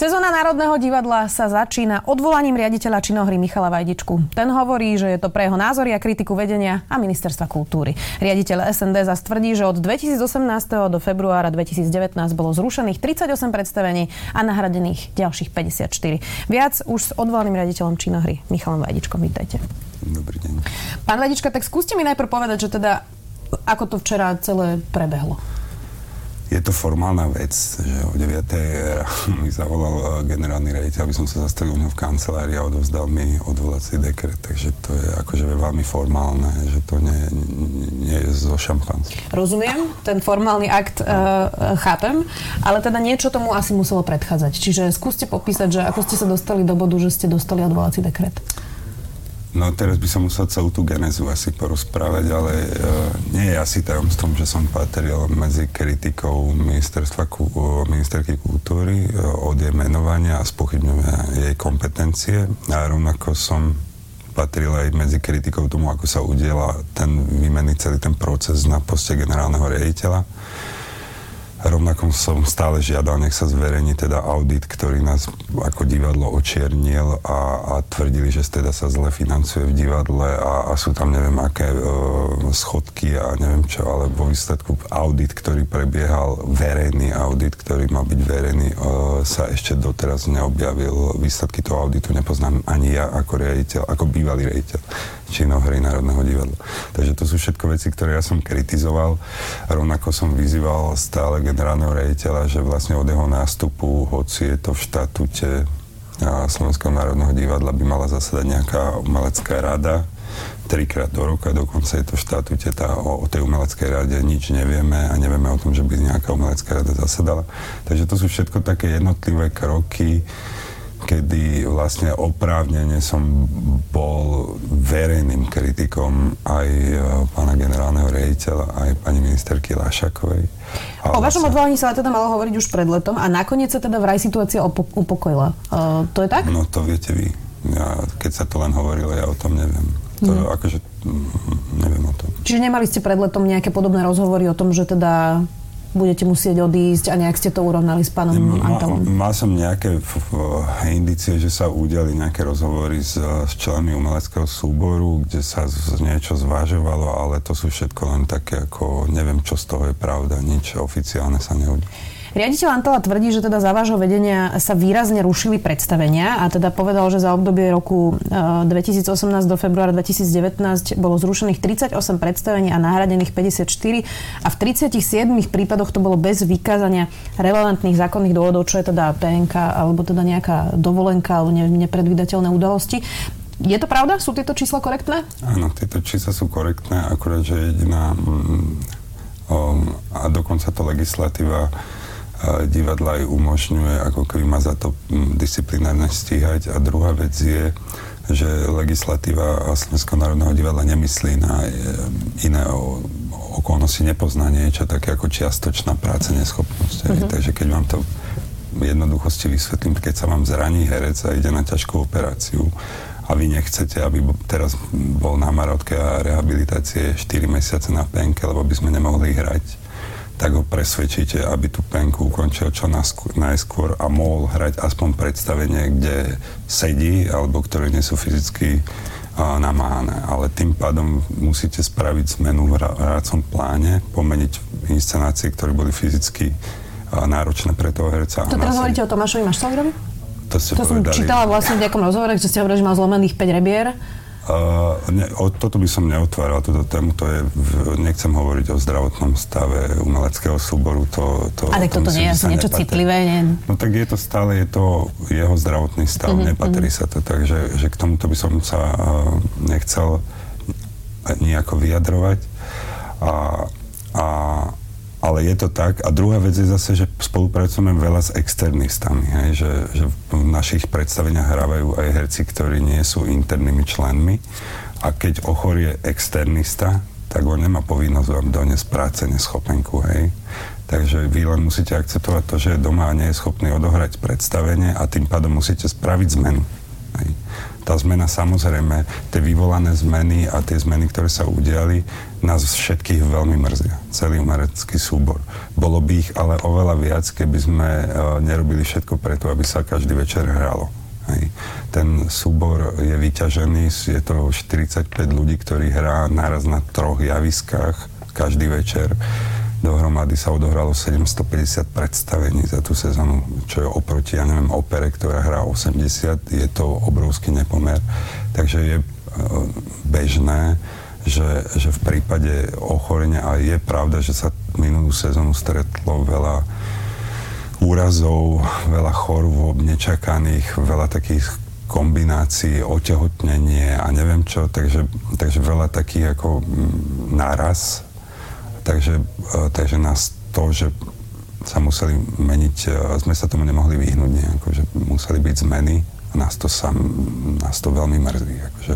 Sezóna Národného divadla sa začína odvolaním riaditeľa činohry Michala Vajdičku. Ten hovorí, že je to pre jeho názory a kritiku vedenia a ministerstva kultúry. Riaditeľ SND zas tvrdí, že od 2018. do februára 2019 bolo zrušených 38 predstavení a nahradených ďalších 54. Viac už s odvolaným riaditeľom činohry Michalom Vajdičkom. Vítajte. Dobrý deň. Pán Vajdička, tak skúste mi najprv povedať, že teda ako to včera celé prebehlo je to formálna vec, že o 9. mi zavolal eh, generálny rejiteľ, aby som sa zastavil u neho v kancelárii a odovzdal mi odvolací dekret, takže to je akože veľmi formálne, že to nie, nie je zo šampanským. Rozumiem, ten formálny akt uh, chápem, ale teda niečo tomu asi muselo predchádzať. Čiže skúste popísať, že ako ste sa dostali do bodu, že ste dostali odvolací dekret. No teraz by som musel celú tú genezu asi porozprávať, ale uh, nie je asi tajomstvom, že som patril medzi kritikou ministerstva, ministerky kultúry uh, od jej menovania a spochybňovania jej kompetencie. A rovnako som patril aj medzi kritikou tomu, ako sa udiela ten výmenný celý ten proces na poste generálneho riaditeľa Rovnako som stále žiadal, nech sa zverejní teda audit, ktorý nás ako divadlo očiernil a, a tvrdili, že teda sa zle financuje v divadle a, a sú tam neviem aké e, schodky a neviem čo, ale vo výsledku audit, ktorý prebiehal, verejný audit, ktorý mal byť verejný, e, sa ešte doteraz neobjavil. Výsledky toho auditu nepoznám ani ja ako riaditeľ, ako bývalý riaditeľ činohry Národného divadla. Takže to sú všetko veci, ktoré ja som kritizoval. Rovnako som vyzýval stále generálneho rejiteľa, že vlastne od jeho nástupu, hoci je to v štatúte Slovenského národného divadla, by mala zasadať nejaká umelecká rada, trikrát do roka, dokonca je to v štatúte, tá, o, o tej umeleckej rade nič nevieme a nevieme o tom, že by nejaká umelecká rada zasadala. Takže to sú všetko také jednotlivé kroky, kedy vlastne oprávnene som bol verejným kritikom aj e, pána generálneho rejiteľa, aj pani ministerky Lašakovej. O vašom odvolaní sa teda malo hovoriť už pred letom a nakoniec sa teda vraj situácia upokojila. Uh, to je tak? No to viete vy. Ja, keď sa to len hovorilo, ja o tom neviem. To hmm. akože neviem o tom. Čiže nemali ste pred letom nejaké podobné rozhovory o tom, že teda budete musieť odísť a nejak ste to urovnali s pánom Ma, Antalom? Mal som nejaké indície, že sa udiali nejaké rozhovory s, s členmi umeleckého súboru, kde sa z, niečo zvažovalo, ale to sú všetko len také ako, neviem, čo z toho je pravda, nič oficiálne sa neudialo. Riaditeľ Antala tvrdí, že teda za vášho vedenia sa výrazne rušili predstavenia a teda povedal, že za obdobie roku 2018 e, do februára 2019 bolo zrušených 38 predstavení a nahradených 54 a v 37 prípadoch to bolo bez vykázania relevantných zákonných dôvodov, čo je teda PNK alebo teda nejaká dovolenka alebo nepredvídateľné udalosti. Je to pravda? Sú tieto čísla korektné? Áno, tieto čísla sú korektné, akurát, že jediná um, a dokonca to legislatíva divadla aj umožňuje ako keby ma za to disciplinárne stíhať. A druhá vec je, že legislatíva Slovenského národného divadla nemyslí na e, iné okolnosti, nepozná niečo také ako čiastočná práce, neschopnosť. Uh-huh. Takže keď vám to v jednoduchosti vysvetlím, keď sa vám zraní herec a ide na ťažkú operáciu a vy nechcete, aby teraz bol na Marotke a rehabilitácie 4 mesiace na penke, lebo by sme nemohli hrať, tak ho presvedčíte, aby tú penku ukončil čo najskôr a mohol hrať aspoň predstavenie, kde sedí alebo ktoré nie sú fyzicky uh, namáhané. Ale tým pádom musíte spraviť zmenu v hrácom pláne, pomeniť inscenácie, ktoré boli fyzicky uh, náročné pre toho herca. To teraz hovoríte o Tomášovi Maštalgrovi? To, to som čítala vlastne v nejakom rozhovore, že ste hovorili, že mal zlomených 5 rebier Uh, ne, o, toto by som neotváral, túto tému, to je, v, nechcem hovoriť o zdravotnom stave umeleckého súboru, to... to Ale toto nie je niečo nepatrí. citlivé, nie? No tak je to stále, je to jeho zdravotný stav, mm-hmm, nepatrí mm-hmm. sa to, takže že k tomuto by som sa uh, nechcel nejako vyjadrovať. A, a ale je to tak. A druhá vec je zase, že spolupracujeme veľa s externistami, hej? Že, že v našich predstaveniach hrávajú aj herci, ktorí nie sú internými členmi. A keď ochorie externista, tak on nemá povinnosť vám doniesť práce neschopenku, hej. Takže vy len musíte akceptovať to, že doma nie je schopný odohrať predstavenie a tým pádom musíte spraviť zmenu. Hej. Tá zmena samozrejme, tie vyvolané zmeny a tie zmeny, ktoré sa udiali, nás všetkých veľmi mrzia. Celý umelecký súbor. Bolo by ich ale oveľa viac, keby sme uh, nerobili všetko preto, aby sa každý večer hralo. Hej. Ten súbor je vyťažený, je to 45 ľudí, ktorí hrá naraz na troch javiskách každý večer Dohromady sa odohralo 750 predstavení za tú sezónu, čo je oproti, ja neviem, opere, ktorá hrá 80, je to obrovský nepomer. Takže je e, bežné, že, že v prípade ochorenia, a je pravda, že sa minulú sezónu stretlo veľa úrazov, veľa chorôb nečakaných, veľa takých kombinácií, otehotnenie a neviem čo, takže, takže veľa takých ako náraz Takže, e, takže nás to, že sa museli meniť, e, sme sa tomu nemohli vyhnúť nejako, že museli byť zmeny a nás to, sam, nás to veľmi mrzí. Akože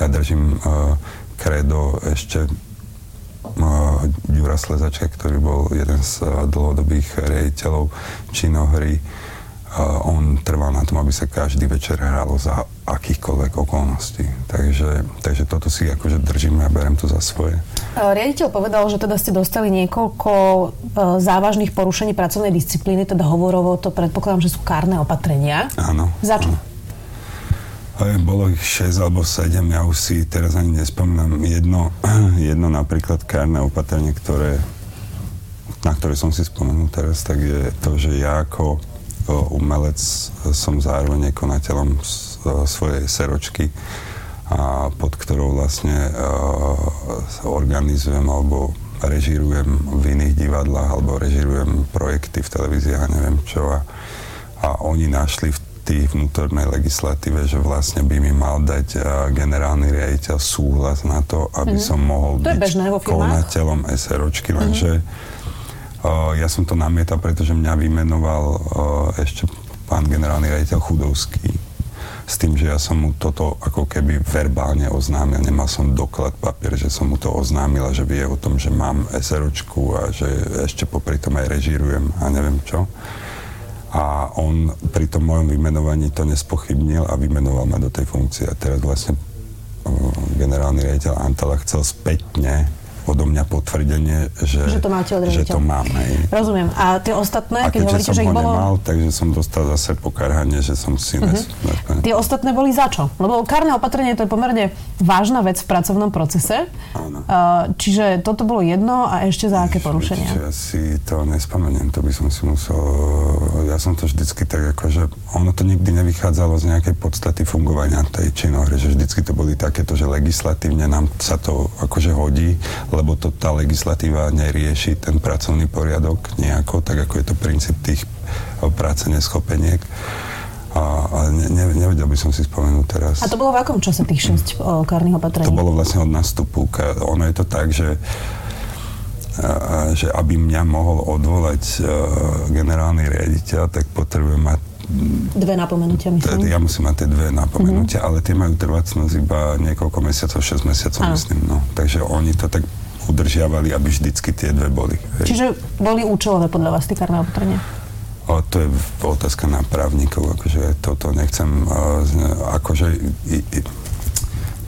ja držím uh, kredo ešte uh, Ďura Slezačka, ktorý bol jeden z uh, dlhodobých riaditeľov činohry, on trval na tom, aby sa každý večer hralo za akýchkoľvek okolností. Takže, takže toto si akože držím a berem to za svoje. E, riaditeľ povedal, že teda ste dostali niekoľko e, závažných porušení pracovnej disciplíny, teda hovorovo to predpokladám, že sú kárne opatrenia. Áno. Za čo? Áno. Bolo ich 6 alebo 7, ja už si teraz ani nespomínam. Jedno, jedno napríklad kárne opatrenie, ktoré, na ktoré som si spomenul teraz, tak je to, že ja ako umelec som zároveň konateľom svojej seročky, a pod ktorou vlastne organizujem alebo režírujem v iných divadlách alebo režírujem projekty v televízii a neviem čo. A, a oni našli v tej vnútornej legislatíve, že vlastne by mi mal dať uh, generálny riaditeľ súhlas na to, aby mm. som mohol to byť konateľom SROčky, lenže mm ja som to namietal, pretože mňa vymenoval ešte pán generálny rejiteľ Chudovský s tým, že ja som mu toto ako keby verbálne oznámil. Nemal som doklad papier, že som mu to oznámil a že vie o tom, že mám SROčku a že ešte popri tom aj režírujem a neviem čo. A on pri tom mojom vymenovaní to nespochybnil a vymenoval ma do tej funkcie. A teraz vlastne generálny riaditeľ Antala chcel spätne odo mňa potvrdenie, že, že to, máte že to mám. Hej. Rozumiem. A tie ostatné, keď hovoríte, že ich bolo... nemal, takže som dostal zase pokarhanie, že som si uh-huh. Tie ostatné boli za čo? Lebo kárne opatrenie to je pomerne vážna vec v pracovnom procese. Áno. Čiže toto bolo jedno a ešte za aké porušenia? Ja si to nespomeniem, to by som si musel... Ja som to vždycky tak ako, že ono to nikdy nevychádzalo z nejakej podstaty fungovania tej činohry, že vždycky to boli takéto, že legislatívne nám sa to akože hodí, lebo to tá legislatíva nerieši ten pracovný poriadok nejako, tak ako je to princíp tých eh, práce neschopeniek. A, a ne, ne, nevedel by som si spomenúť teraz. A to bolo v akom čase tých 6 o, kárnych opatrení? To bolo vlastne od nastupu. Ono je to tak, že a, že aby mňa mohol odvolať generálny riaditeľ, tak potrebujem mať Dve napomenutia, myslím. Ja musím mať tie dve napomenutia, mm-hmm. ale tie majú trvácnosť iba niekoľko mesiacov, 6 mesiacov, ano. myslím. No. Takže oni to tak udržiavali, aby vždycky tie dve boli. Hej. Čiže boli účelové podľa vás kárne opatrenia? O, to je otázka na právnikov, akože toto nechcem, akože i, i,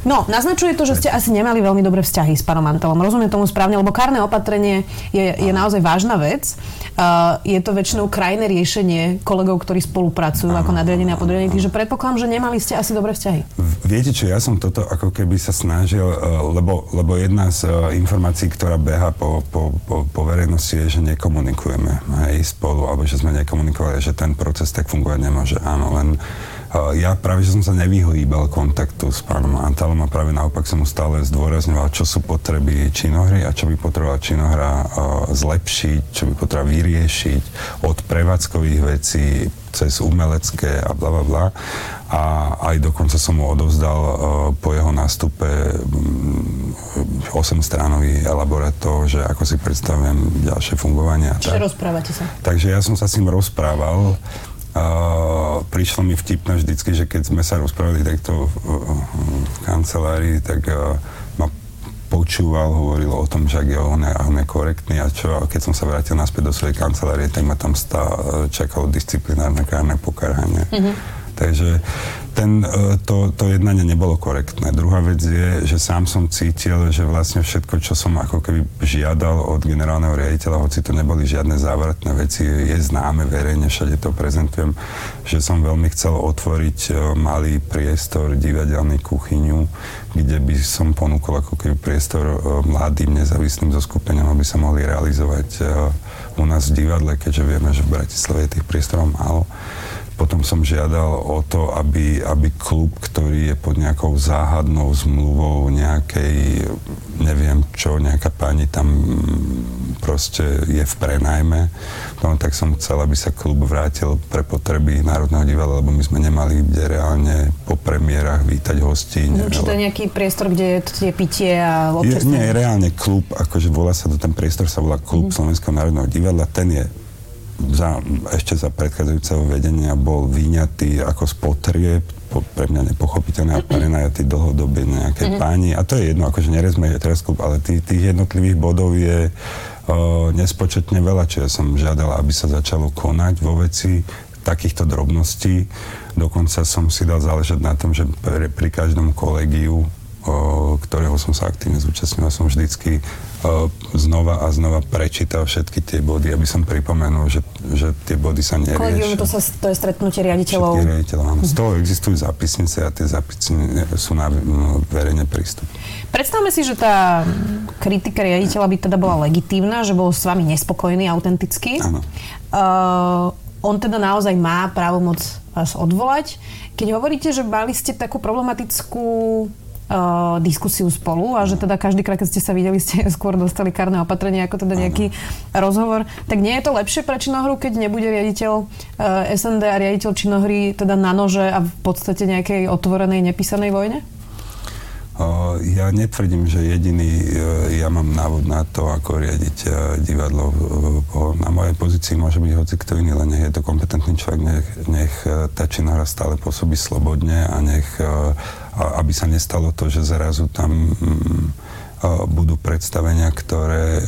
No, naznačuje to, že ste asi nemali veľmi dobré vzťahy s pánom Antelom. Rozumiem tomu správne, lebo kárne opatrenie je, je naozaj vážna vec. Uh, je to väčšinou krajné riešenie kolegov, ktorí spolupracujú ako nadriadení a podriadení. Takže predpokladám, že nemali ste asi dobré vzťahy. Viete čo, ja som toto ako keby sa snažil, uh, lebo, lebo jedna z uh, informácií, ktorá beha po, po, po, po verejnosti je, že nekomunikujeme aj spolu, alebo že sme nekomunikovali, že ten proces tak fungovať nemôže. Áno, len ja práve, že som sa nevyhýbal kontaktu s pánom Antalom a práve naopak som mu stále zdôrazňoval, čo sú potreby činohry a čo by potrebovala činohra zlepšiť, čo by potrebovala vyriešiť od prevádzkových vecí cez umelecké a bla bla bla. A aj dokonca som mu odovzdal uh, po jeho nástupe um, 8-stránový elaborát toho, že ako si predstavujem ďalšie fungovanie. Čiže rozprávate sa. Takže ja som sa s ním rozprával Uh, prišlo mi vtipné vždycky, že keď sme sa rozprávali takto v, v kancelárii, tak uh, ma počúval, hovoril o tom, že ak je on, on je korektný a čo, a keď som sa vrátil naspäť do svojej kancelárie, tak ma tam stá, čakalo disciplinárne kárne pokaranie. Mm-hmm. Takže ten, e, to, to jednanie nebolo korektné. Druhá vec je, že sám som cítil, že vlastne všetko, čo som ako keby žiadal od generálneho riaditeľa, hoci to neboli žiadne závratné veci, je známe verejne, všade to prezentujem, že som veľmi chcel otvoriť e, malý priestor, divadelný kuchyňu, kde by som ponúkol ako keby priestor e, mladým nezávislým zoskupeniam, aby sa mohli realizovať u nás v divadle, keďže vieme, že v Bratislave je tých priestorov málo. Potom som žiadal o to, aby, aby klub, ktorý je pod nejakou záhadnou zmluvou nejakej, neviem čo, nejaká pani tam proste je v prenajme, no tak som chcel, aby sa klub vrátil pre potreby Národného divadla, lebo my sme nemali kde reálne po premiérach vítať hostí. No, či to je nejaký priestor, kde je pitie a občas... Je, nie, reálne klub, akože volá sa to, ten priestor sa volá Klub mm. Slovenského národného divadla, ten je za, ešte za predchádzajúceho vedenia bol vyňatý ako po, pre mňa nepochopiteľné a prenajatý dlhodobie nejaké mm-hmm. páni. A to je jedno, akože nerezme teraz ale tých, tých jednotlivých bodov je o, nespočetne veľa, čo ja som žiadal, aby sa začalo konať vo veci takýchto drobností. Dokonca som si dal záležať na tom, že pri, pri každom kolegiu ktorého som sa aktívne zúčastnil, som vždycky znova a znova prečítal všetky tie body, aby som pripomenul, že, že tie body sa neriešia. Kolegium, to, sa, to je stretnutie riaditeľov. Všetkých riaditeľov, áno. Z toho existujú zápisnice a tie zápisnice sú na no, verejne prístup. Predstavme si, že tá kritika riaditeľa by teda bola legitívna, že bol s vami nespokojný, autentický. Áno. Uh, on teda naozaj má právomoc vás odvolať. Keď hovoríte, že mali ste takú problematickú uh, diskusiu spolu a že teda každý krát, keď ste sa videli, ste skôr dostali karné opatrenie ako teda nejaký ano. rozhovor. Tak nie je to lepšie pre činohru, keď nebude riaditeľ uh, SND a riaditeľ činohry teda na nože a v podstate nejakej otvorenej, nepísanej vojne? Ja netvrdím, že jediný e, ja mám návod na to, ako riadiť e, divadlo. Na mojej pozícii môže byť hoci kto iný, len nech je to kompetentný človek, nech, nech e, tá činohra stále pôsobí slobodne a nech, aby sa nestalo to, že zrazu tam mm, budú predstavenia, ktoré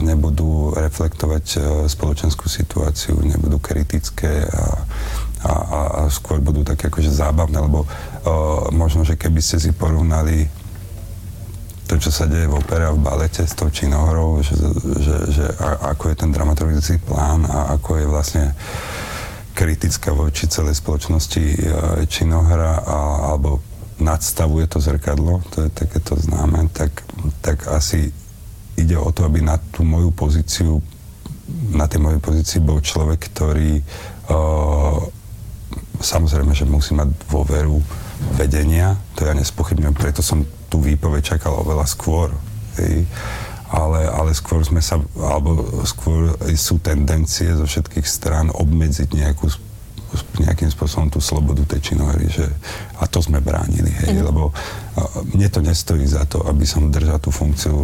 nebudú reflektovať spoločenskú situáciu, nebudú kritické a, a, a skôr budú také akože zábavné, lebo možno, že keby ste si porovnali to, čo sa deje v opere a v balete s tou činohrou, že, že, že a, ako je ten dramaturgický plán a ako je vlastne kritická voči celej spoločnosti e, činohra a, alebo nadstavuje to zrkadlo, to je takéto známe, tak, tak asi ide o to, aby na tú moju pozíciu, na tej mojej pozícii bol človek, ktorý uh, samozrejme, že musí mať dôveru vedenia, to ja nespochybňujem, preto som tú výpoveď čakal oveľa skôr. Hej. Ale, ale skôr sme sa, alebo skôr sú tendencie zo všetkých strán obmedziť nejakú nejakým spôsobom tú slobodu tej činohry, že a to sme bránili, hej, mm. lebo mne to nestojí za to, aby som držal tú funkciu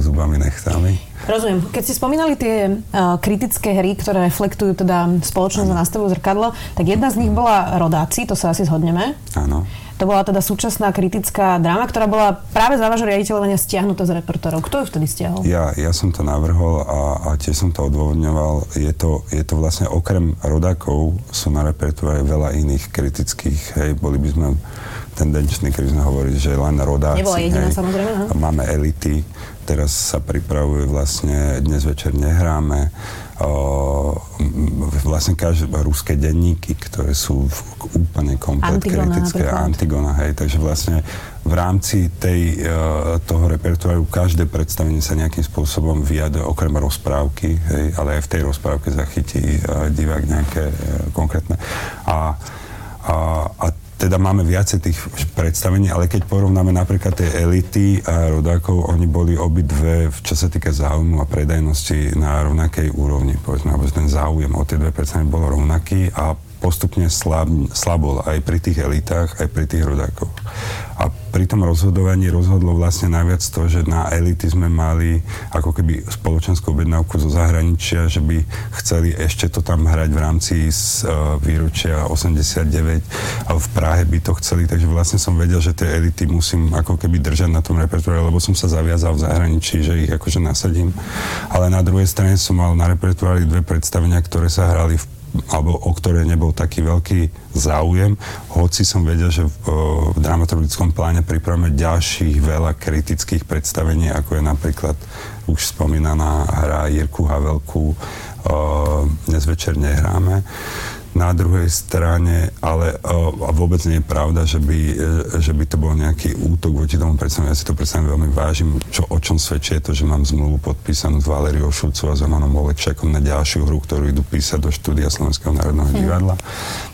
zubami nechtami. Rozumiem. Keď ste spomínali tie uh, kritické hry, ktoré reflektujú teda spoločnosť a nastavujú zrkadlo, tak jedna z nich bola Rodáci, to sa asi zhodneme. Áno. To bola teda súčasná kritická dráma, ktorá bola práve za vášho riaditeľovania stiahnutá z repertorov. Kto ju vtedy stiahol? Ja, ja som to navrhol a, a tiež som to odôvodňoval. Je to, je to vlastne okrem rodákov sú na repertoáre veľa iných kritických, hej, boli by sme tendenční, keď sme hovorili, že len rodáci. Nebola jediná, hej, samozrejme. Aha. Máme elity, teraz sa pripravuje vlastne, dnes večer nehráme vlastne každé ruské denníky, ktoré sú úplne komplet Antigona, kritické. Napríklad. Antigona, hej, takže vlastne v rámci tej, uh, toho repertoáru každé predstavenie sa nejakým spôsobom vyjaduje okrem rozprávky, hej, ale aj v tej rozprávke zachytí uh, divák nejaké uh, konkrétne. A, a, a teda máme viacej tých predstavení, ale keď porovnáme napríklad tie elity a rodákov, oni boli obidve, čo sa týka záujmu a predajnosti, na rovnakej úrovni, povedzme, alebo ten záujem o tie dve predstavenia bol rovnaký a postupne slab, slabol aj pri tých elitách, aj pri tých rodákoch. A pri tom rozhodovaní rozhodlo vlastne najviac to, že na elity sme mali ako keby spoločenskú objednávku zo zahraničia, že by chceli ešte to tam hrať v rámci z uh, výročia 89 a v Prahe by to chceli, takže vlastne som vedel, že tie elity musím ako keby držať na tom repertoáre, lebo som sa zaviazal v zahraničí, že ich akože nasadím. Ale na druhej strane som mal na repertoári dve predstavenia, ktoré sa hrali v alebo o ktoré nebol taký veľký záujem, hoci som vedel, že v, v dramaturgickom pláne pripravíme ďalších veľa kritických predstavení, ako je napríklad už spomínaná hra Jirku Havelku Dnes večer nehráme na druhej strane, ale a vôbec nie je pravda, že by, e, že by to bol nejaký útok voči tomu predstaveniu. Ja si to predstavím veľmi vážim, čo, o čom svedčí je to, že mám zmluvu podpísanú s Valeriou Šulcov a Zemanom Olekšakom na ďalšiu hru, ktorú idú písať do štúdia Slovenského národného hm. divadla.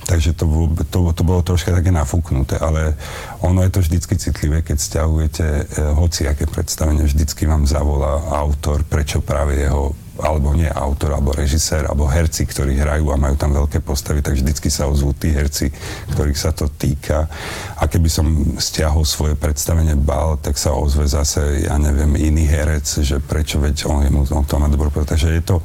Takže to, to, to bolo troška také nafúknuté, ale ono je to vždycky citlivé, keď stiahujete e, hociaké predstavenie, vždycky vám zavolá autor, prečo práve jeho alebo nie autor, alebo režisér, alebo herci, ktorí hrajú a majú tam veľké postavy, tak vždycky sa ozvú tí herci, ktorých sa to týka. A keby som stiahol svoje predstavenie bal, tak sa ozve zase, ja neviem, iný herec, že prečo, veď on, je, on to má dobrú Takže je to,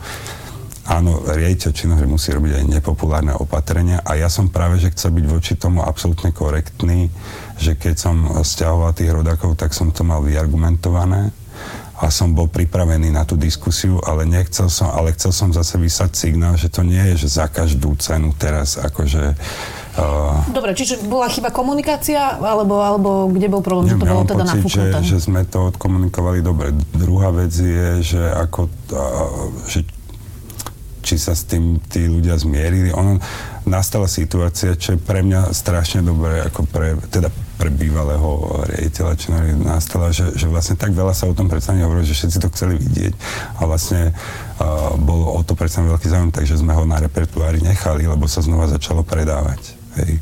áno, riaditeľ činohry musí robiť aj nepopulárne opatrenia. A ja som práve, že chcel byť voči tomu absolútne korektný, že keď som stiahoval tých rodákov, tak som to mal vyargumentované a som bol pripravený na tú diskusiu, ale nechcel som, ale chcel som zase vysať signál, že to nie je, že za každú cenu teraz akože Uh, Dobre, čiže bola chyba komunikácia, alebo, alebo kde bol problém, neviem, že to bolo teda pocit, nafúknuté? Že, že sme to odkomunikovali dobre. Druhá vec je, že ako, uh, že či sa s tým tí ľudia zmierili. Ono, nastala situácia, čo je pre mňa strašne dobré, ako pre, teda pre bývalého riaditeľa činory nastala, že, že vlastne tak veľa sa o tom predstavení hovorilo, že všetci to chceli vidieť a vlastne uh, bolo o to predsa veľký záujem, takže sme ho na repertoári nechali, lebo sa znova začalo predávať. Hej.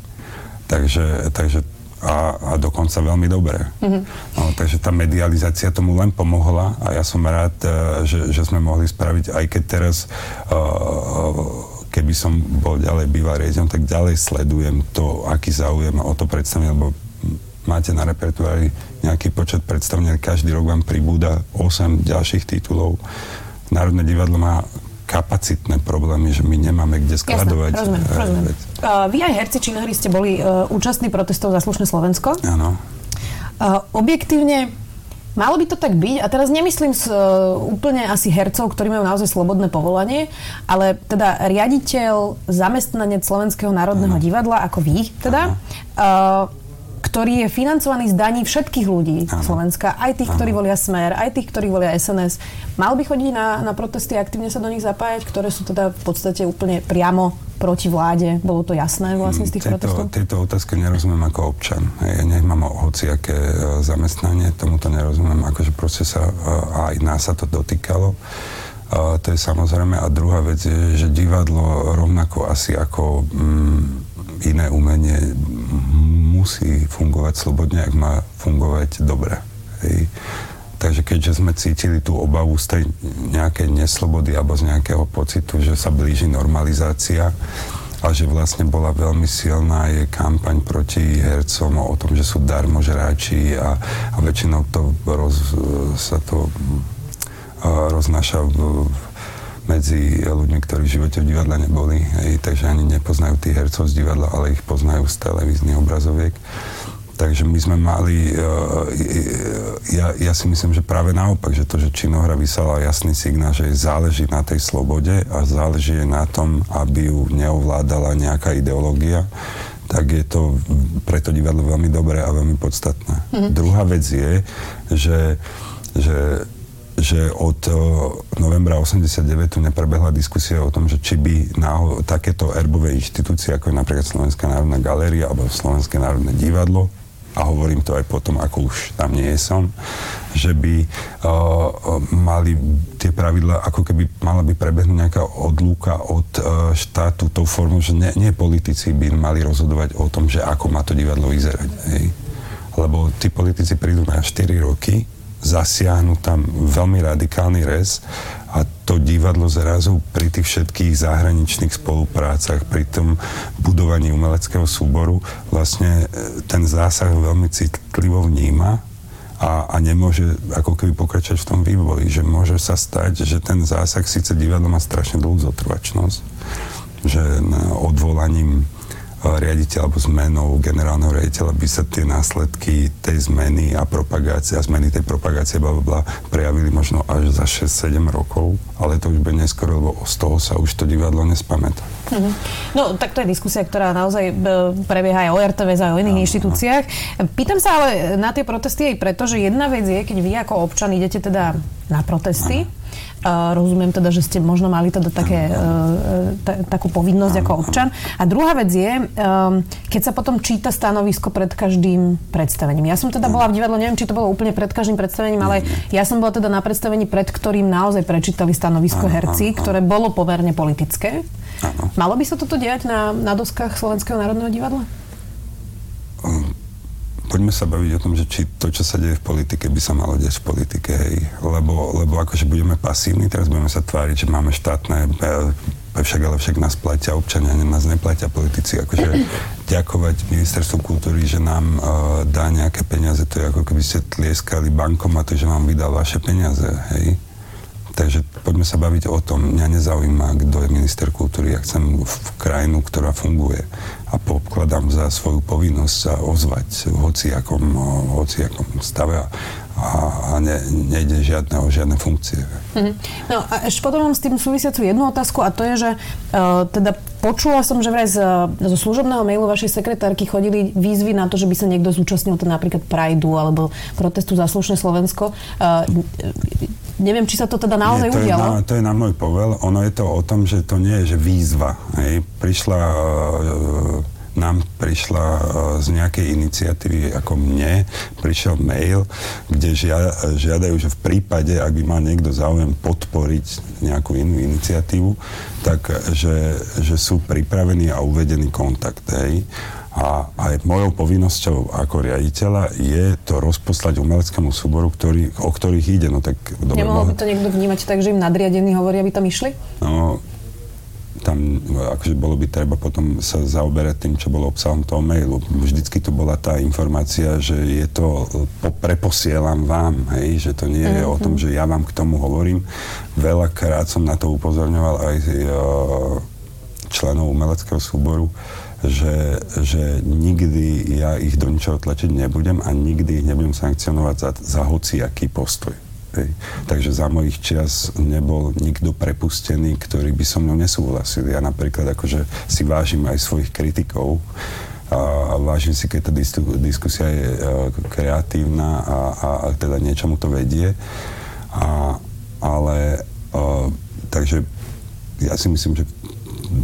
Takže, takže a, a dokonca veľmi dobré. Mm-hmm. No, takže tá medializácia tomu len pomohla a ja som rád, že, že sme mohli spraviť, aj keď teraz uh, keby som bol ďalej býval riaditeľom, tak ďalej sledujem to, aký záujem o to predstavenie, lebo máte na repertoári nejaký počet predstavení, každý rok vám pribúda 8 ďalších titulov. Národné divadlo má kapacitné problémy, že my nemáme kde skladovať. Jasne, rozumiem, eh, rozumiem. Uh, vy aj herci činohry ste boli uh, účastní protestov za slušné Slovensko. Áno. Uh, objektívne Malo by to tak byť, a teraz nemyslím s, uh, úplne asi hercov, ktorí majú naozaj slobodné povolanie, ale teda riaditeľ, zamestnanec Slovenského národného ano. divadla, ako vy teda, uh, ktorý je financovaný z daní všetkých ľudí ano. Slovenska, aj tých, ano. ktorí volia Smer, aj tých, ktorí volia SNS. Mal by chodiť na, na protesty a aktívne sa do nich zapájať, ktoré sú teda v podstate úplne priamo proti vláde? Bolo to jasné vlastne z tých tieto, protestov? Tieto otázky nerozumiem ako občan. Ja nemám hociaké e, zamestnanie, tomuto nerozumiem, akože proste sa, e, aj nás sa to dotýkalo. A to je samozrejme. A druhá vec je, že divadlo rovnako asi ako mm, iné umenie musí fungovať slobodne, ak má fungovať dobre. Hej. Takže keďže sme cítili tú obavu z tej nejakej neslobody alebo z nejakého pocitu, že sa blíži normalizácia a že vlastne bola veľmi silná je kampaň proti hercom o tom, že sú darmožráči a, a väčšinou to roz, sa to roznáša v, medzi ľuďmi, ktorí v živote v divadle neboli, hej, takže ani nepoznajú tých hercov z divadla, ale ich poznajú z televíznych obrazoviek. Takže my sme mali, e, ja, ja si myslím, že práve naopak, že to, že činohra vysala jasný signál, že záleží na tej slobode a záleží na tom, aby ju neovládala nejaká ideológia, tak je to pre to divadlo veľmi dobré a veľmi podstatné. Mm-hmm. Druhá vec je, že, že že od uh, novembra 89 tu neprebehla diskusia o tom, že či by náho, takéto erbové inštitúcie, ako je napríklad Slovenská národná galéria alebo Slovenské národné divadlo, a hovorím to aj potom, ako už tam nie som, že by uh, mali tie pravidla, ako keby mala by prebehnúť nejaká odlúka od uh, štátu tou formou, že nie, nie politici by mali rozhodovať o tom, že ako má to divadlo vyzerať. Hej. Lebo tí politici prídu na 4 roky, zasiahnu tam veľmi radikálny rez a to divadlo zrazu pri tých všetkých zahraničných spoluprácach, pri tom budovaní umeleckého súboru vlastne e, ten zásah veľmi citlivo vníma a, a nemôže ako keby pokračovať v tom vývoji, že môže sa stať, že ten zásah síce divadlo má strašne dlhú zotrvačnosť, že odvolaním riaditeľ alebo zmenou generálneho riaditeľa by sa tie následky tej zmeny a propagácie a zmeny tej propagácie bla, bla, prejavili možno až za 6-7 rokov, ale to už bude neskoro, lebo z toho sa už to divadlo nespamätá. Mm-hmm. No, tak to je diskusia, ktorá naozaj e, prebieha aj o RTV, aj o iných no, inštitúciách. Pýtam sa ale na tie protesty aj preto, že jedna vec je, keď vy ako občan idete teda na protesty, no rozumiem teda, že ste možno mali teda také, e, t- takú povinnosť ako občan. A druhá vec je, keď sa potom číta stanovisko pred každým predstavením. Ja som teda bola v divadle, neviem, či to bolo úplne pred každým predstavením, ale ja som bola teda na predstavení, pred ktorým naozaj prečítali stanovisko herci, ktoré bolo pomerne politické. Malo by sa toto diať na, na doskách Slovenského národného divadla? Poďme sa baviť o tom, že či to, čo sa deje v politike, by sa malo deť v politike, hej. Lebo, lebo akože budeme pasívni, teraz budeme sa tváriť, že máme štátne, e, však ale však nás platia občania, nás neplatia politici. Akože ďakovať ministerstvu kultúry, že nám uh, dá nejaké peniaze, to je ako keby ste tlieskali bankomatu, že vám vydal vaše peniaze, hej. Takže poďme sa baviť o tom. Mňa nezaujíma, kto je minister kultúry. Ja chcem v krajinu, ktorá funguje a pokladám za svoju povinnosť sa ozvať v hociakom, hociakom stave a ne, nejde žiadne o žiadne funkcie. Mm-hmm. No a ešte potom mám s tým súvisiacu jednu otázku a to je, že uh, teda počula som, že vraj z, zo služobného mailu vašej sekretárky chodili výzvy na to, že by sa niekto zúčastnil to napríklad Prideu alebo protestu za slušné Slovensko. Uh, Neviem, či sa to teda naozaj nie, to udialo. Je na, to je na môj povel. Ono je to o tom, že to nie je že výzva. Hej. Prišla, uh, nám prišla uh, z nejakej iniciatívy ako mne, prišiel mail, kde žia, žiadajú, že v prípade, ak by mal niekto záujem podporiť nejakú inú iniciatívu, tak že, že sú pripravení a uvedení kontakt. Hej. A aj mojou povinnosťou ako riaditeľa je to rozposlať umeleckému súboru, ktorý, o ktorých ide. No, tak, dobre, Nemohol by to niekto vnímať tak, že im nadriadení hovoria, aby tam išli? No, tam akože bolo by treba potom sa zaoberať tým, čo bolo obsahom toho mailu. Vždycky tu bola tá informácia, že je to, po, preposielam vám, hej, že to nie je mm-hmm. o tom, že ja vám k tomu hovorím. Veľakrát som na to upozorňoval aj uh, členov umeleckého súboru, že, že nikdy ja ich do ničoho tlačiť nebudem a nikdy ich nebudem sankcionovať za, za hociaký postoj. Hej. Takže za mojich čias nebol nikto prepustený, ktorý by so mnou nesúhlasil. Ja napríklad akože si vážim aj svojich kritikov a, a vážim si, keď tá diskusia je a, e, kreatívna a, a, a teda niečomu to vedie. A, ale a, takže ja si myslím, že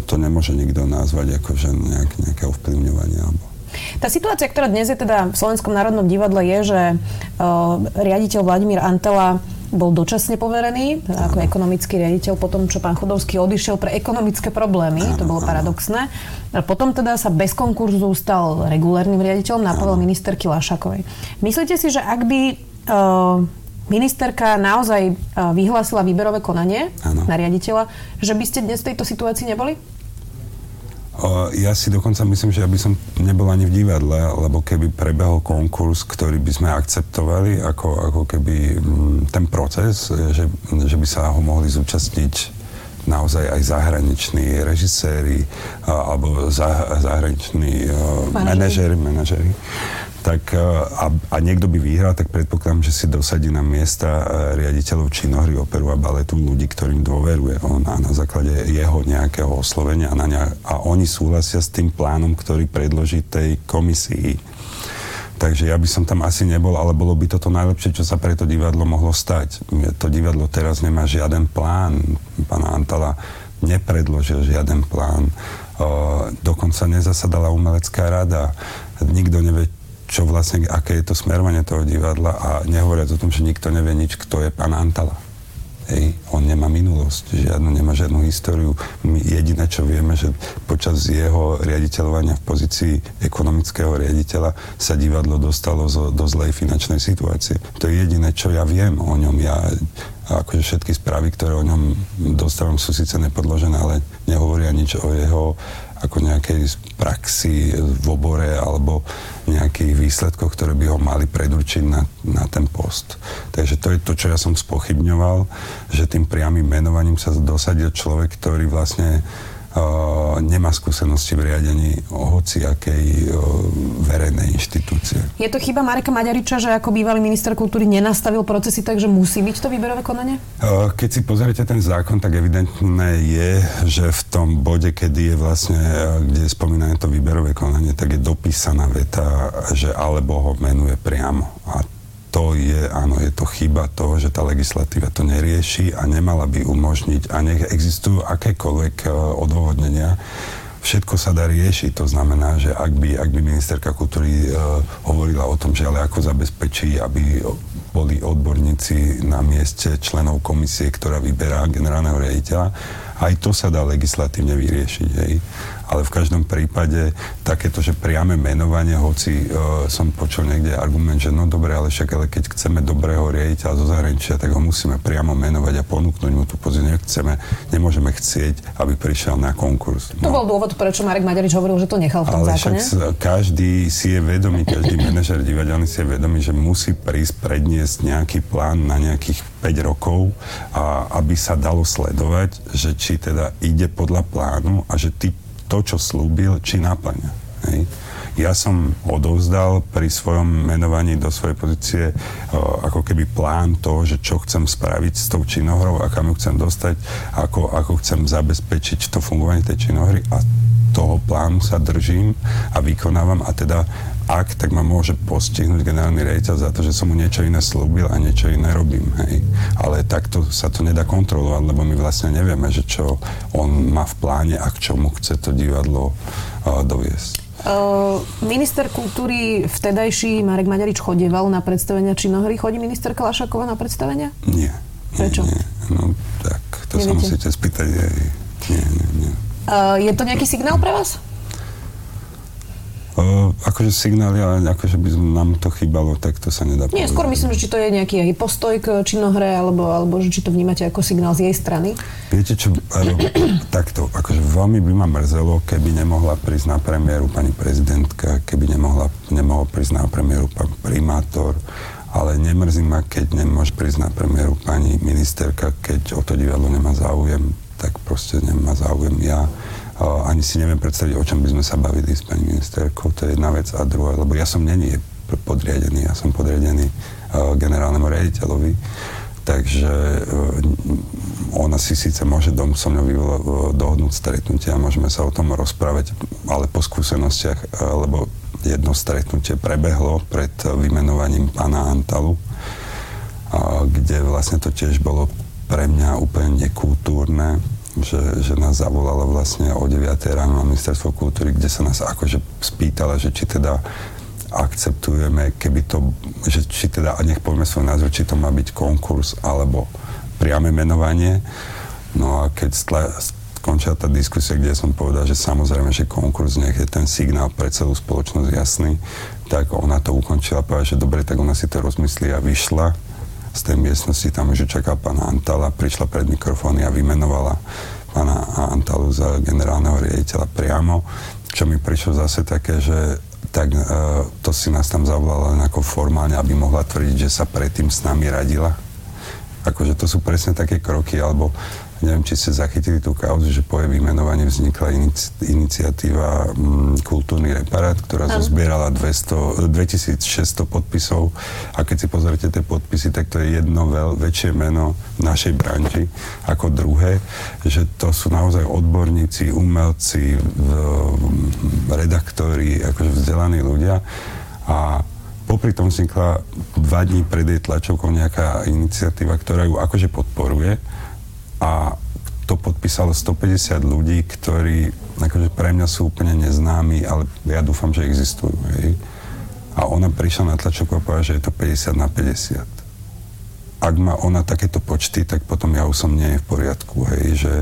to nemôže nikto nazvať ako nejak, nejaké ovplyvňovanie alebo tá situácia, ktorá dnes je teda v Slovenskom národnom divadle, je, že uh, riaditeľ Vladimír Antela bol dočasne poverený ako ekonomický riaditeľ po tom, čo pán Chodovský odišiel pre ekonomické problémy, to bolo paradoxné. A potom teda sa bez konkurzu stal regulárnym riaditeľom na ministerky Lašakovej. Myslíte si, že ak by uh, ministerka naozaj vyhlásila výberové konanie ano. na riaditeľa, že by ste dnes v tejto situácii neboli? Ja si dokonca myslím, že by som nebol ani v divadle, lebo keby prebehol konkurs, ktorý by sme akceptovali ako, ako keby mm, ten proces, že, že by sa ho mohli zúčastniť naozaj aj zahraniční režiséri alebo zahraniční manažéri, manažéri tak, e, a, a niekto by vyhral, tak predpokladám, že si dosadí na miesta e, riaditeľov činohry, operu a baletu ľudí, ktorým dôveruje on a na základe jeho nejakého oslovenia a, na ne, a oni súhlasia s tým plánom, ktorý predloží tej komisii. Takže ja by som tam asi nebol, ale bolo by toto najlepšie, čo sa pre to divadlo mohlo stať. To divadlo teraz nemá žiaden plán. Pána Antala nepredložil žiaden plán. O, dokonca nezasadala umelecká rada. Nikto nevie, čo vlastne, aké je to smerovanie toho divadla a nehovoriac o tom, že nikto nevie nič, kto je pán Antala. Hej, on nemá minulosť, žiadnu, nemá žiadnu históriu. My jediné, čo vieme, že počas jeho riaditeľovania v pozícii ekonomického riaditeľa sa divadlo dostalo zo, do zlej finančnej situácie. To je jediné, čo ja viem o ňom. Ja, akože všetky správy, ktoré o ňom dostávam, sú síce nepodložené, ale nehovoria nič o jeho ako nejakej praxi v obore alebo nejakých výsledkoch, ktoré by ho mali predurčiť na, na ten post. Takže to je to, čo ja som spochybňoval, že tým priamým menovaním sa dosadil človek, ktorý vlastne nemá skúsenosti v riadení hociakej verejnej inštitúcie. Je to chyba Mareka Maďariča, že ako bývalý minister kultúry nenastavil procesy tak, že musí byť to výberové konanie? Keď si pozriete ten zákon, tak evidentné je, že v tom bode, kedy je vlastne, kde je spomínané to výberové konanie, tak je dopísaná veta, že alebo ho menuje priamo. A to je, áno, je to chyba toho, že tá legislatíva to nerieši a nemala by umožniť, a nech existujú akékoľvek e, odôvodnenia, všetko sa dá riešiť. To znamená, že ak by, ak by ministerka kultúry uh, hovorila o tom, že ale ako zabezpečí, aby boli odborníci na mieste členov komisie, ktorá vyberá generálneho riaditeľa, aj to sa dá legislatívne vyriešiť. Hej ale v každom prípade takéto, že priame menovanie, hoci uh, som počul niekde argument, že no dobre, ale však ale keď chceme dobrého riaditeľa zo zahraničia, tak ho musíme priamo menovať a ponúknuť mu tú pozíciu. Nechceme, nemôžeme chcieť, aby prišiel na konkurs. No. To bol dôvod, prečo Marek Maďarič hovoril, že to nechal v tom ale zákone? Však každý si je vedomý, každý manažer divadelný si je vedomý, že musí prísť predniesť nejaký plán na nejakých 5 rokov, a aby sa dalo sledovať, že či teda ide podľa plánu a že tí to, čo slúbil, či naplňa. Hej. Ja som odovzdal pri svojom menovaní do svojej pozície o, ako keby plán toho, že čo chcem spraviť s tou činohrou a kam ju chcem dostať, ako, ako chcem zabezpečiť to fungovanie tej činohry a toho plánu sa držím a vykonávam a teda ak, tak ma môže postihnúť generálny rejiteľ za to, že som mu niečo iné slúbil a niečo iné robím. Hej. Ale takto sa to nedá kontrolovať, lebo my vlastne nevieme, že čo on má v pláne a k čomu chce to divadlo uh, doviesť. Uh, minister kultúry vtedajší Marek Maďarič chodieval na predstavenia činohry. Chodí minister Kalašáková na predstavenia? Nie. Prečo? Nie, No tak, to Neviete? sa musíte spýtať jej. Nie, nie, nie. Uh, je to nejaký signál pre vás? Uh, akože signály, ale akože by nám to chýbalo, tak to sa nedá Nie, povedať. skôr myslím, že či to je nejaký postoj k činohre, alebo, alebo že či to vnímate ako signál z jej strany. Viete čo, takto, akože veľmi by ma mrzelo, keby nemohla prísť na premiéru pani prezidentka, keby nemohla, nemohol prísť na premiéru pán primátor, ale nemrzí ma, keď nemôže prísť na premiéru pani ministerka, keď o to divadlo nemá záujem, tak proste nemá záujem ja ani si neviem predstaviť, o čom by sme sa bavili s pani ministerkou, to je jedna vec. A druhá, lebo ja som není podriadený, ja som podriadený uh, generálnemu riaditeľovi, takže uh, ona si síce môže dom so mnou vyvolať, uh, dohodnúť stretnutie a môžeme sa o tom rozprávať, ale po skúsenostiach, lebo jedno stretnutie prebehlo pred vymenovaním pána Antalu, kde vlastne to tiež bolo pre mňa úplne nekultúrne, že, že nás zavolala vlastne o 9 ráno na ministerstvo kultúry, kde sa nás akože spýtala, že či teda akceptujeme, keby to, že či teda, a nech povieme svoj názor, či to má byť konkurs alebo priame menovanie. No a keď stla, skončila tá diskusia, kde som povedal, že samozrejme, že konkurs nech je ten signál pre celú spoločnosť jasný, tak ona to ukončila, povedala, že dobre, tak ona si to rozmyslí a vyšla z tej miestnosti, tam už čakal pán Antala, prišla pred mikrofóny a vymenovala pána Antalu za generálneho riaditeľa priamo, čo mi prišlo zase také, že tak uh, to si nás tam zavolala len ako formálne, aby mohla tvrdiť, že sa predtým s nami radila. Akože to sú presne také kroky, alebo Neviem, či ste zachytili tú kauzu, že po jej vymenovaní vznikla inici- iniciatíva m, mm, Kultúrny reparát, ktorá ano. zozbierala 200, 2600 podpisov. A keď si pozrite tie podpisy, tak to je jedno veľ, väčšie meno našej branži ako druhé, že to sú naozaj odborníci, umelci, v, redaktori, akože vzdelaní ľudia. A popri tom vznikla dva dní pred jej tlačovkou nejaká iniciatíva, ktorá ju akože podporuje, a to podpísalo 150 ľudí, ktorí akože pre mňa sú úplne neznámi, ale ja dúfam, že existujú. Hej. A ona prišla na tlačovku a povedala, že je to 50 na 50. ak má ona takéto počty, tak potom ja už som nie v poriadku, hej, že,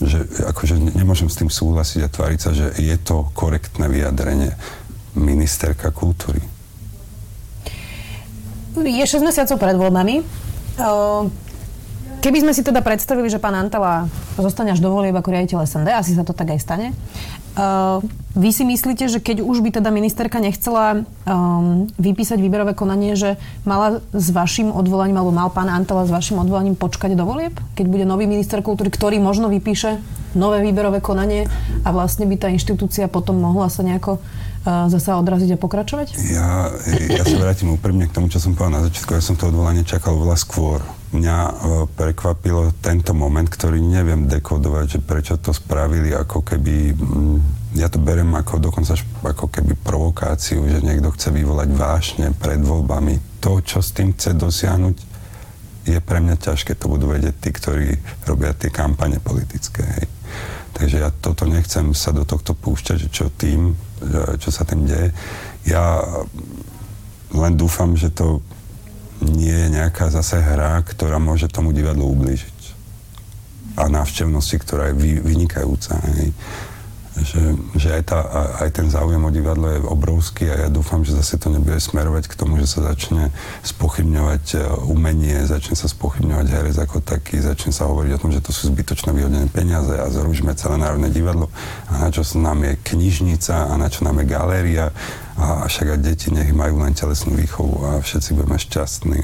že akože nemôžem s tým súhlasiť a tváriť sa, že je to korektné vyjadrenie ministerka kultúry. Je 6 mesiacov pred voľbami. Keby sme si teda predstavili, že pán Antala zostane až do volieb ako riaditeľ SND, asi sa to tak aj stane. Uh, vy si myslíte, že keď už by teda ministerka nechcela um, vypísať výberové konanie, že mala s vašim odvolaním, alebo mal pán Antala s vašim odvolaním počkať do volieb? Keď bude nový minister kultúry, ktorý možno vypíše nové výberové konanie a vlastne by tá inštitúcia potom mohla sa nejako uh, zasa odraziť a pokračovať? Ja, ja sa vrátim úprimne k tomu, čo som povedal na začiatku. Ja som to odvolanie čakal veľa skôr mňa e, prekvapilo tento moment, ktorý neviem dekodovať, že prečo to spravili, ako keby, mm, ja to berem ako dokonca ako keby provokáciu, že niekto chce vyvolať vášne pred voľbami. To, čo s tým chce dosiahnuť, je pre mňa ťažké, to budú vedieť tí, ktorí robia tie kampane politické. Hej. Takže ja toto nechcem sa do tohto púšťať, že čo tým, čo sa tým deje. Ja len dúfam, že to nie je nejaká zase hra, ktorá môže tomu divadlu ublížiť. A návštevnosti, ktorá je vynikajúca. Hej. Že, že aj, tá, aj ten záujem o divadlo je obrovský a ja dúfam, že zase to nebude smerovať k tomu, že sa začne spochybňovať e, umenie, začne sa spochybňovať herec ako taký, začne sa hovoriť o tom, že to sú zbytočné vyhodené peniaze a zrušíme celé národné divadlo a na čo nám je knižnica a na čo nám je galéria a však aj deti nech majú len telesnú výchovu a všetci budeme šťastní.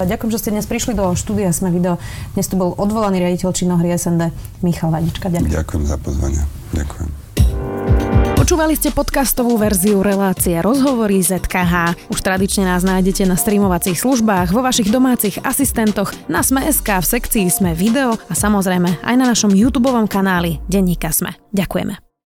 Ďakujem, že ste dnes prišli do štúdia Sme video. Dnes tu bol odvolaný riaditeľ činohry SND Michal Vadička. Ďakujem. Ďakujem za pozvanie. Ďakujem. Počúvali ste podcastovú verziu relácie Rozhovory ZKH. Už tradične nás nájdete na streamovacích službách, vo vašich domácich asistentoch, na Sme.sk, v sekcii Sme video a samozrejme aj na našom YouTube kanáli Denníka Sme. Ďakujeme.